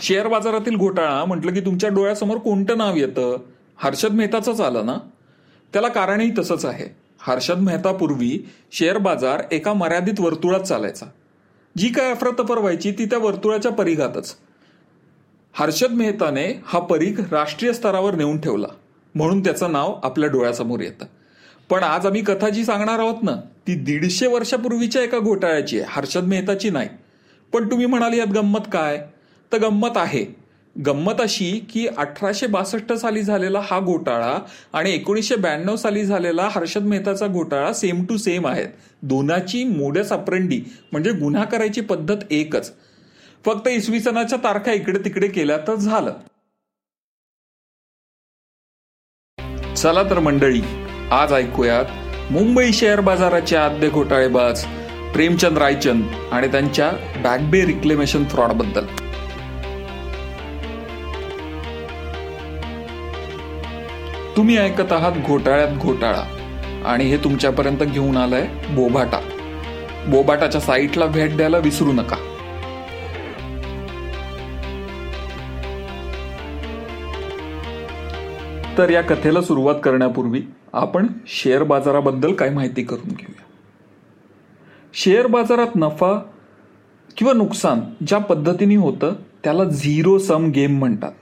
Share बाजारातील घोटाळा म्हटलं की तुमच्या डोळ्यासमोर कोणतं नाव येतं? हर्षद मेहताचंच आलं ना? त्याला कारणही तसंच आहे. हर्षद मेहतापूर्वी शेअर बाजार एका मर्यादित वर्तुळात चालायचा. जी काय अफरातफर व्हायची ती त्या वर्तुळाच्या परिघातच. हर्षद मेहताने हा परीघ राष्ट्रीय स्तरावर नेऊन ठेवला. म्हणून त्याचं नाव आपल्या डोळ्यासमोर येतं. पण आज आम्ही कथा जी सांगणार आहोत ना ती दीडशे वर्षापूर्वीच्या एका घोटाळ्याची आहे. हर्षद मेहताची नाही. पण तुम्ही म्हणाली यात गंमत काय? तर गंमत आहे. गंमत अशी की अठराशे बासष्ट साली झालेला हा घोटाळा आणि एकोणीसशे ब्याण्णव साली झालेला हर्षद मेहताचा घोटाळा सेम टू सेम आहेत. दोनाची मोडस अप्रंडी म्हणजे गुन्हा करायची पद्धत एकच. फक्त इसवी सणाच्या तारखा इकडे तिकडे केल्या तर झालं. चला तर मंडळी आज ऐकूयात मुंबई शेअर बाजाराचे आद्य घोटाळेबाज प्रेमचंद रायचंद आणि त्यांच्या बॅकबे रिक्लेमेशन फ्रॉड तुम्ही ऐकत आहात घोटाळ्यात घोटाळा. आणि हे तुमच्यापर्यंत घेऊन आलंय बोभाटा. बोभाटाच्या साईटला भेट द्यायला विसरू नका. तर या कथेला सुरुवात करण्यापूर्वी आपण शेअर बाजाराबद्दल काय माहिती करून घेऊया. शेअर बाजारात नफा किंवा नुकसान ज्या पद्धतीने होतं त्याला झिरो सम गेम म्हणतात.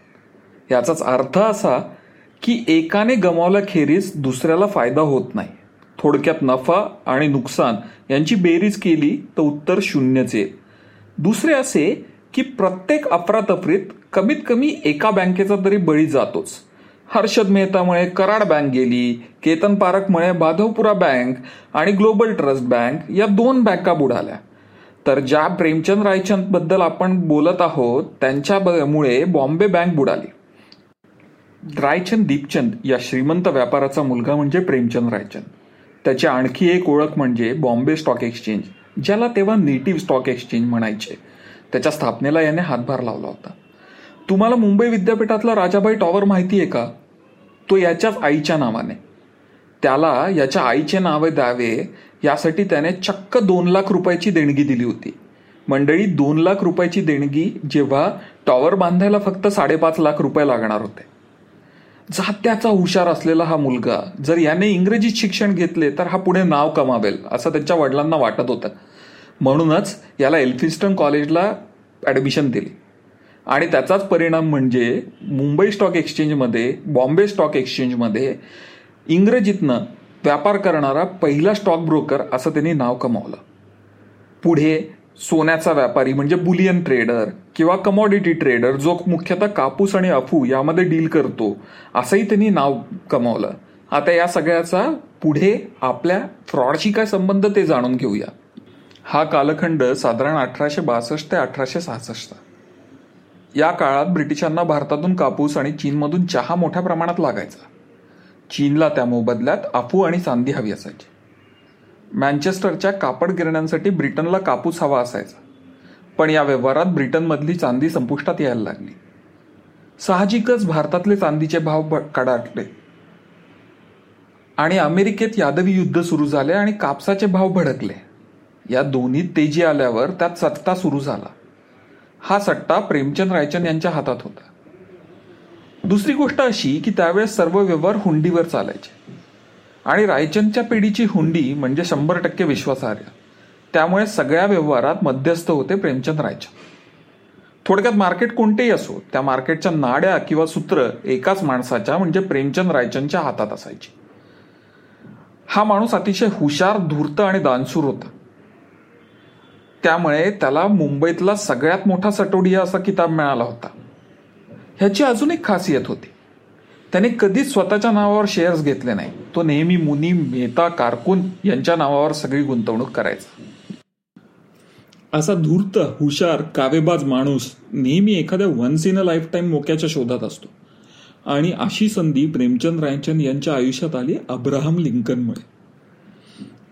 याचाच अर्थ असा की एकाने गमावल्याखेरीज दुसऱ्याला फायदा होत नाही. थोडक्यात नफा आणि नुकसान यांची बेरीज केली तर उत्तर शून्यच येईल दुसरे असे की प्रत्येक अफरातफरीत कमीत कमी एका बँकेचा तरी बळी जातोच. हर्षद मेहतामुळे कराड बँक गेली केतन पारखमुळे बाधवपुरा बँक आणि ग्लोबल ट्रस्ट बँक या दोन बँका बुडाल्या. तर ज्या प्रेमचंद रायचंदबद्दल आपण बोलत आहोत त्यांच्यामुळे बॉम्बे बँक बुडाली. रायचंद दीपचंद या श्रीमंत व्यापाराचा मुलगा म्हणजे प्रेमचंद रायचंद. त्याची आणखी एक ओळख म्हणजे बॉम्बे स्टॉक एक्सचेंज ज्याला तेव्हा नेटिव्ह स्टॉक एक्सचेंज म्हणायचे. त्याच्या स्थापनेला याने हातभार लावला होता. तुम्हाला मुंबई विद्यापीठातला राजाबाई टॉवर माहिती आहे का? तो याच्याच आईच्या नावाने. त्याला याच्या आईचे नावे द्यावे यासाठी त्याने चक्क दोन लाख रुपयाची देणगी दिली होती. मंडळी दोन लाख रुपयाची देणगी जेव्हा टॉवर बांधायला फक्त साडेपाच लाख रुपये लागणार होते. जात्याचा हुशार असलेला हा मुलगा जर याने इंग्रजीत शिक्षण घेतले तर हा पुढे नाव कमावेल असं त्यांच्या वडिलांना वाटत होतं. म्हणूनच याला एल्फिस्टन कॉलेजला ॲडमिशन दिली. आणि त्याचाच परिणाम म्हणजे मुंबई स्टॉक एक्सचेंजमध्ये बॉम्बे स्टॉक एक्सचेंजमध्ये इंग्रजीतनं व्यापार करणारा पहिला स्टॉक ब्रोकर असं त्यांनी नाव कमावलं. पुढे सोन्याचा व्यापारी म्हणजे बुलियन ट्रेडर किंवा कमॉडिटी ट्रेडर जो मुख्यतः कापूस आणि अफू यामध्ये डील करतो असंही त्यांनी नाव कमावलं. आता या सगळ्याचा पुढे आपल्या फ्रॉडशी काय संबंध ते जाणून घेऊया. हा कालखंड साधारण अठराशे बासष्ट ते अठराशे सहासष्ट. या काळात ब्रिटिशांना भारतातून कापूस आणि चीनमधून चहा मोठ्या प्रमाणात लागायचा. चीनला त्या मोबदल्यात अफू आणि चांदी हवी असायची. मँचेस्टरच्या कापड गिरण्यांसाठी ब्रिटनला कापूस हवा असायचा. पण या व्यवहारात ब्रिटनमधली चांदी संपुष्टात यायला लागली. साहजिकच भारतातले चांदीचे भाव कडाटले. आणि अमेरिकेत यादवी युद्ध सुरू झाले आणि कापसाचे भाव भडकले. या दोन्ही तेजी आल्यावर त्यात सत्ता सुरू झाला. हा सट्टा प्रेमचंद रायचंद यांच्या हातात होता. दुसरी गोष्ट अशी की त्यावेळेस सर्व व्यवहार हुंडीवर चालायचे. आणि रायचंदच्या पिढीची हुंडी म्हणजे शंभर टक्के विश्वासार्ह. त्यामुळे सगळ्या व्यवहारात मध्यस्थ होते प्रेमचंद रायचंद. थोडक्यात मार्केट कोणतेही असो त्या मार्केटच्या नाड्या किंवा सूत्र एकाच माणसाच्या म्हणजे प्रेमचंद रायचंदच्या हातात असायची. हा माणूस अतिशय हुशार धूर्त आणि दानशूर होता. त्यामुळे त्याला मुंबईतला सगळ्यात मोठा सटोडिया असा किताब मिळाला होता. ह्याची अजून एक खासियत होती. त्याने कधीच स्वतःच्या नावावर शेअर्स घेतले नाही. तो नेहमी मुनी मेहता कारकून यांच्या नावावर सगळी गुंतवणूक करायचा. असा धूर्त हुशार कावेबाज माणूस नेहमी एखाद्या once in a lifetime मोक्याच्या शोधात असतो. आणि अशी संधी प्रेमचंद रायचंद यांच्या आयुष्यात आली अब्राहम लिंकनमुळे.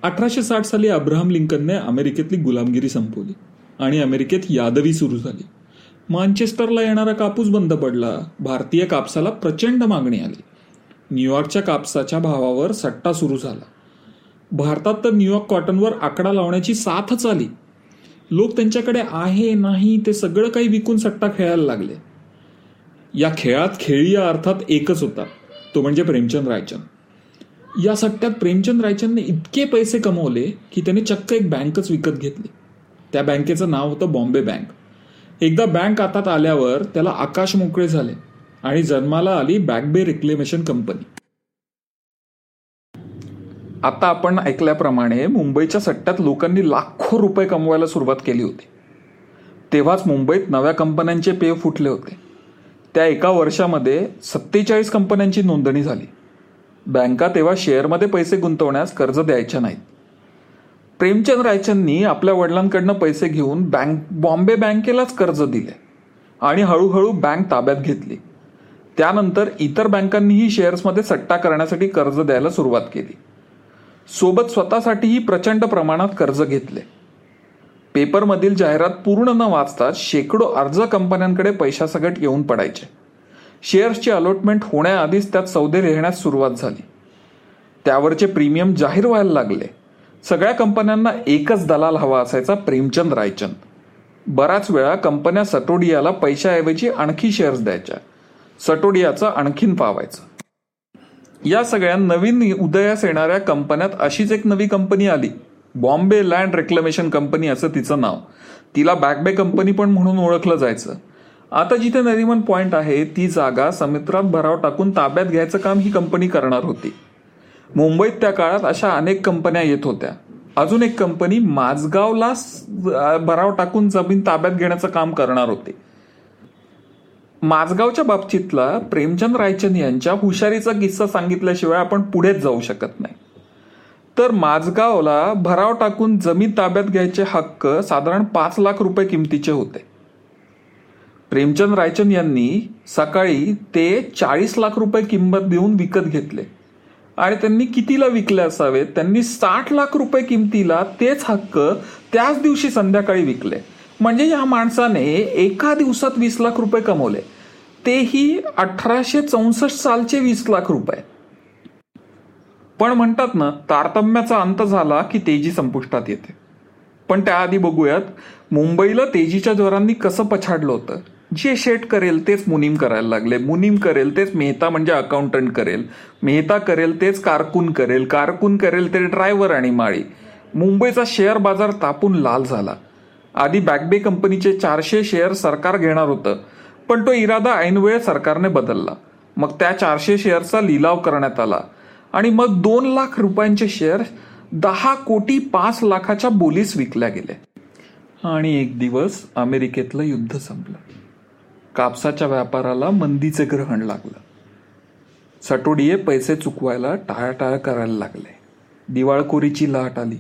अठराशे साठ साली अब्राहम लिंकनने अमेरिकेतली गुलामगिरी संपवली आणि अमेरिकेत यादवी सुरू झाली. मांचेस्टरला येणारा कापूस बंद पडला. भारतीय कापसाला प्रचंड मागणी आली. न्यूयॉर्कच्या कापसाच्या भावावर सट्टा सुरू झाला. भारतात तर न्यूयॉर्क कॉटनवर आकडा लावण्याची साथच आली. लोक त्यांच्याकडे आहे नाही ते सगळं काही विकून सट्टा खेळायला लागले. या खेळात खेळी या अर्थात एकच होता. तो म्हणजे प्रेमचंद रायचंद. या सट्ट्यात प्रेमचंद रायचंदने इतके पैसे कमवले की त्याने चक्क एक बँकच विकत घेतली. त्या बँकेचं नाव होतं बॉम्बे बँक. एकदा बँक हातात आल्यावर त्याला आकाश मोकळे झाले आणि जन्माला आली बॅकबे रिक्लेमेशन कंपनी. आता आपण ऐकल्याप्रमाणे मुंबईच्या सट्ट्यात लोकांनी लाखो रुपये कमवायला सुरुवात केली होती. तेव्हाच मुंबईत नव्या कंपन्यांचे पेव फुटले होते. त्या एका वर्षामध्ये सत्तेचाळीस कंपन्यांची नोंदणी झाली. बँका तेव्हा शेअरमध्ये पैसे गुंतवण्यास कर्ज द्यायच्या नाहीत. प्रेमचंद रायचंदनी आपल्या वडिलांकडनं पैसे घेऊन बँक बॉम्बे बँकेलाच कर्ज दिले आणि हळूहळू बँक ताब्यात घेतली. त्यानंतर इतर बँकांनीही शेअर्समध्ये सट्टा करण्यासाठी कर्ज द्यायला सुरुवात केली. सोबत स्वतःसाठीही प्रचंड प्रमाणात कर्ज घेतले. पेपरमधील जाहिरात पूर्ण न वाचता शेकडो अर्ज कंपन्यांकडे पैशासकट येऊन पडायचे. शेअर्सची अलॉटमेंट होण्याआधीच त्यात सौदे लिहिण्यास सुरुवात झाली. त्यावरचे प्रीमियम जाहीर व्हायला लागले. सगळ्या कंपन्यांना एकच दलाल हवा असायचा प्रेमचंद रायचंद. बराच वेळा कंपन्या सटोडियाला पैशाऐवजी आणखी शेअर्स द्यायच्या. सटोडियाचं आणखीन पावायचं. या सगळ्या नवीन उदयास येणाऱ्या कंपन्यात अशीच एक नवी कंपनी आली. बॉम्बे लँड रेक्लमेशन कंपनी असं तिचं नाव. तिला बॅकबे कंपनी पण म्हणून ओळखलं जायचं. आता जिथे नरिमन पॉइंट आहे ती जागा समुद्रात भराव टाकून ताब्यात घ्यायचं काम ही कंपनी करणार होती. मुंबईत त्या काळात अशा अनेक कंपन्या येत होत्या. अजून एक कंपनी माझगावला भराव टाकून जमीन ताब्यात घेण्याचं काम करणार होती. माझगावच्या बाबतीतला प्रेमचंद रायचंद यांच्या हुशारीचा किस्सा सांगितल्याशिवाय आपण पुढेच जाऊ शकत नाही. तर माझगावला भराव टाकून जमीन ताब्यात घ्यायचे हक्क साधारण पाच लाख रुपये किमतीचे होते. प्रेमचंद रायचंद यांनी सकाळी ते चाळीस लाख रुपये किंमत देऊन विकत घेतले. आणि त्यांनी कितीला विकले असावेत? त्यांनी साठ लाख रुपये किमतीला तेच हक्क त्याच दिवशी संध्याकाळी विकले. म्हणजे या माणसाने एका दिवसात वीस लाख रुपये कमवले. तेही अठराशे चौसष्ट सालचे वीस लाख रुपये. पण म्हणतात ना तारतम्याचा अंत झाला की तेजी संपुष्टात येते. पण त्याआधी बघूयात मुंबईला तेजीच्या जोरांनी कसं पछाडलं होतं? जे शेट करेल तेच मुनीम करायला लागले. मुनीम करेल तेच मेहता म्हणजे अकाउंटंट करेल. मेहता करेल तेच कारकून करेल. कारकून करेल ते ड्रायव्हर आणि माळी. मुंबईचा शेअर बाजार तापून लाल झाला. आधी बॅकबे कंपनीचे चारशे शेअर सरकार घेणार होतं. पण तो इरादा ऐनवेळ सरकारने बदलला. मग त्या चारशे शेअरचा लिलाव करण्यात आला. आणि मग दोन लाख रुपयांचे शेअर दहा कोटी पाच लाखाच्या बोलीस विकल्या गेले. आणि एक दिवस अमेरिकेतलं युद्ध संपलं. कापसाच्या व्यापाराला मंदीचे ग्रहण लागलं. सटोडिये पैसे चुकवायला टाळाटाळ करायला लागले. दिवाळखोरीची लाट आली.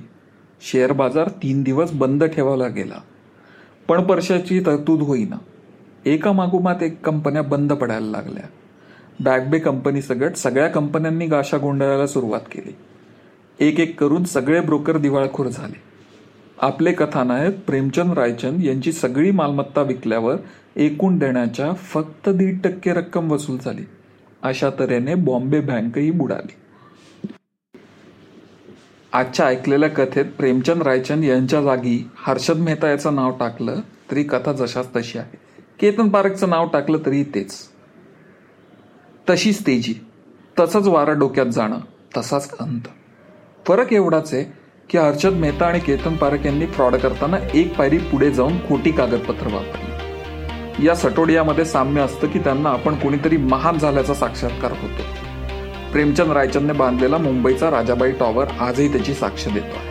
शेअर बाजार तीन दिवस बंद ठेवायला गेला. पण परशाची तरतूद होईना. एका मागोमात एक कंपन्या बंद पडायला लागल्या. बॅगबे कंपनी सगट सगळ्या कंपन्यांनी गाशा गोंधळायला सुरुवात केली. एक एक करून सगळे ब्रोकर दिवाळखोर झाले. आपले कथानायक प्रेमचंद रायचंद यांची सगळी मालमत्ता विकल्यावर एकूण देण्याच्या फक्त दीड टक्के रक्कम वसूल झाली. अशा तऱ्हेने बॉम्बे बँकही बुडाली. आजच्या ऐकलेल्या कथेत प्रेमचंद रायचंद यांच्या जागी हर्षद मेहता याचं नाव टाकलं तरी कथा जशाच तशी आहे. केतन पारखचं नाव टाकलं तरी तेच. तशीच तेजी. तसंच वारा डोक्यात जाणं तसाच अंत फरक एवढाच आहे की हर्षद मेहता आणि केतन पारख यांनी फ्रॉड करताना एक पायरी पुढे जाऊन खोटी कागदपत्र वापरली. या सटोडियामध्ये साम्य असतं की त्यांना आपण कोणीतरी महान झाल्याचा साक्षात्कार होतो. प्रेमचंद रायचंदने बांधलेला मुंबईचा राजाबाई टॉवर आजही त्याची साक्ष देतो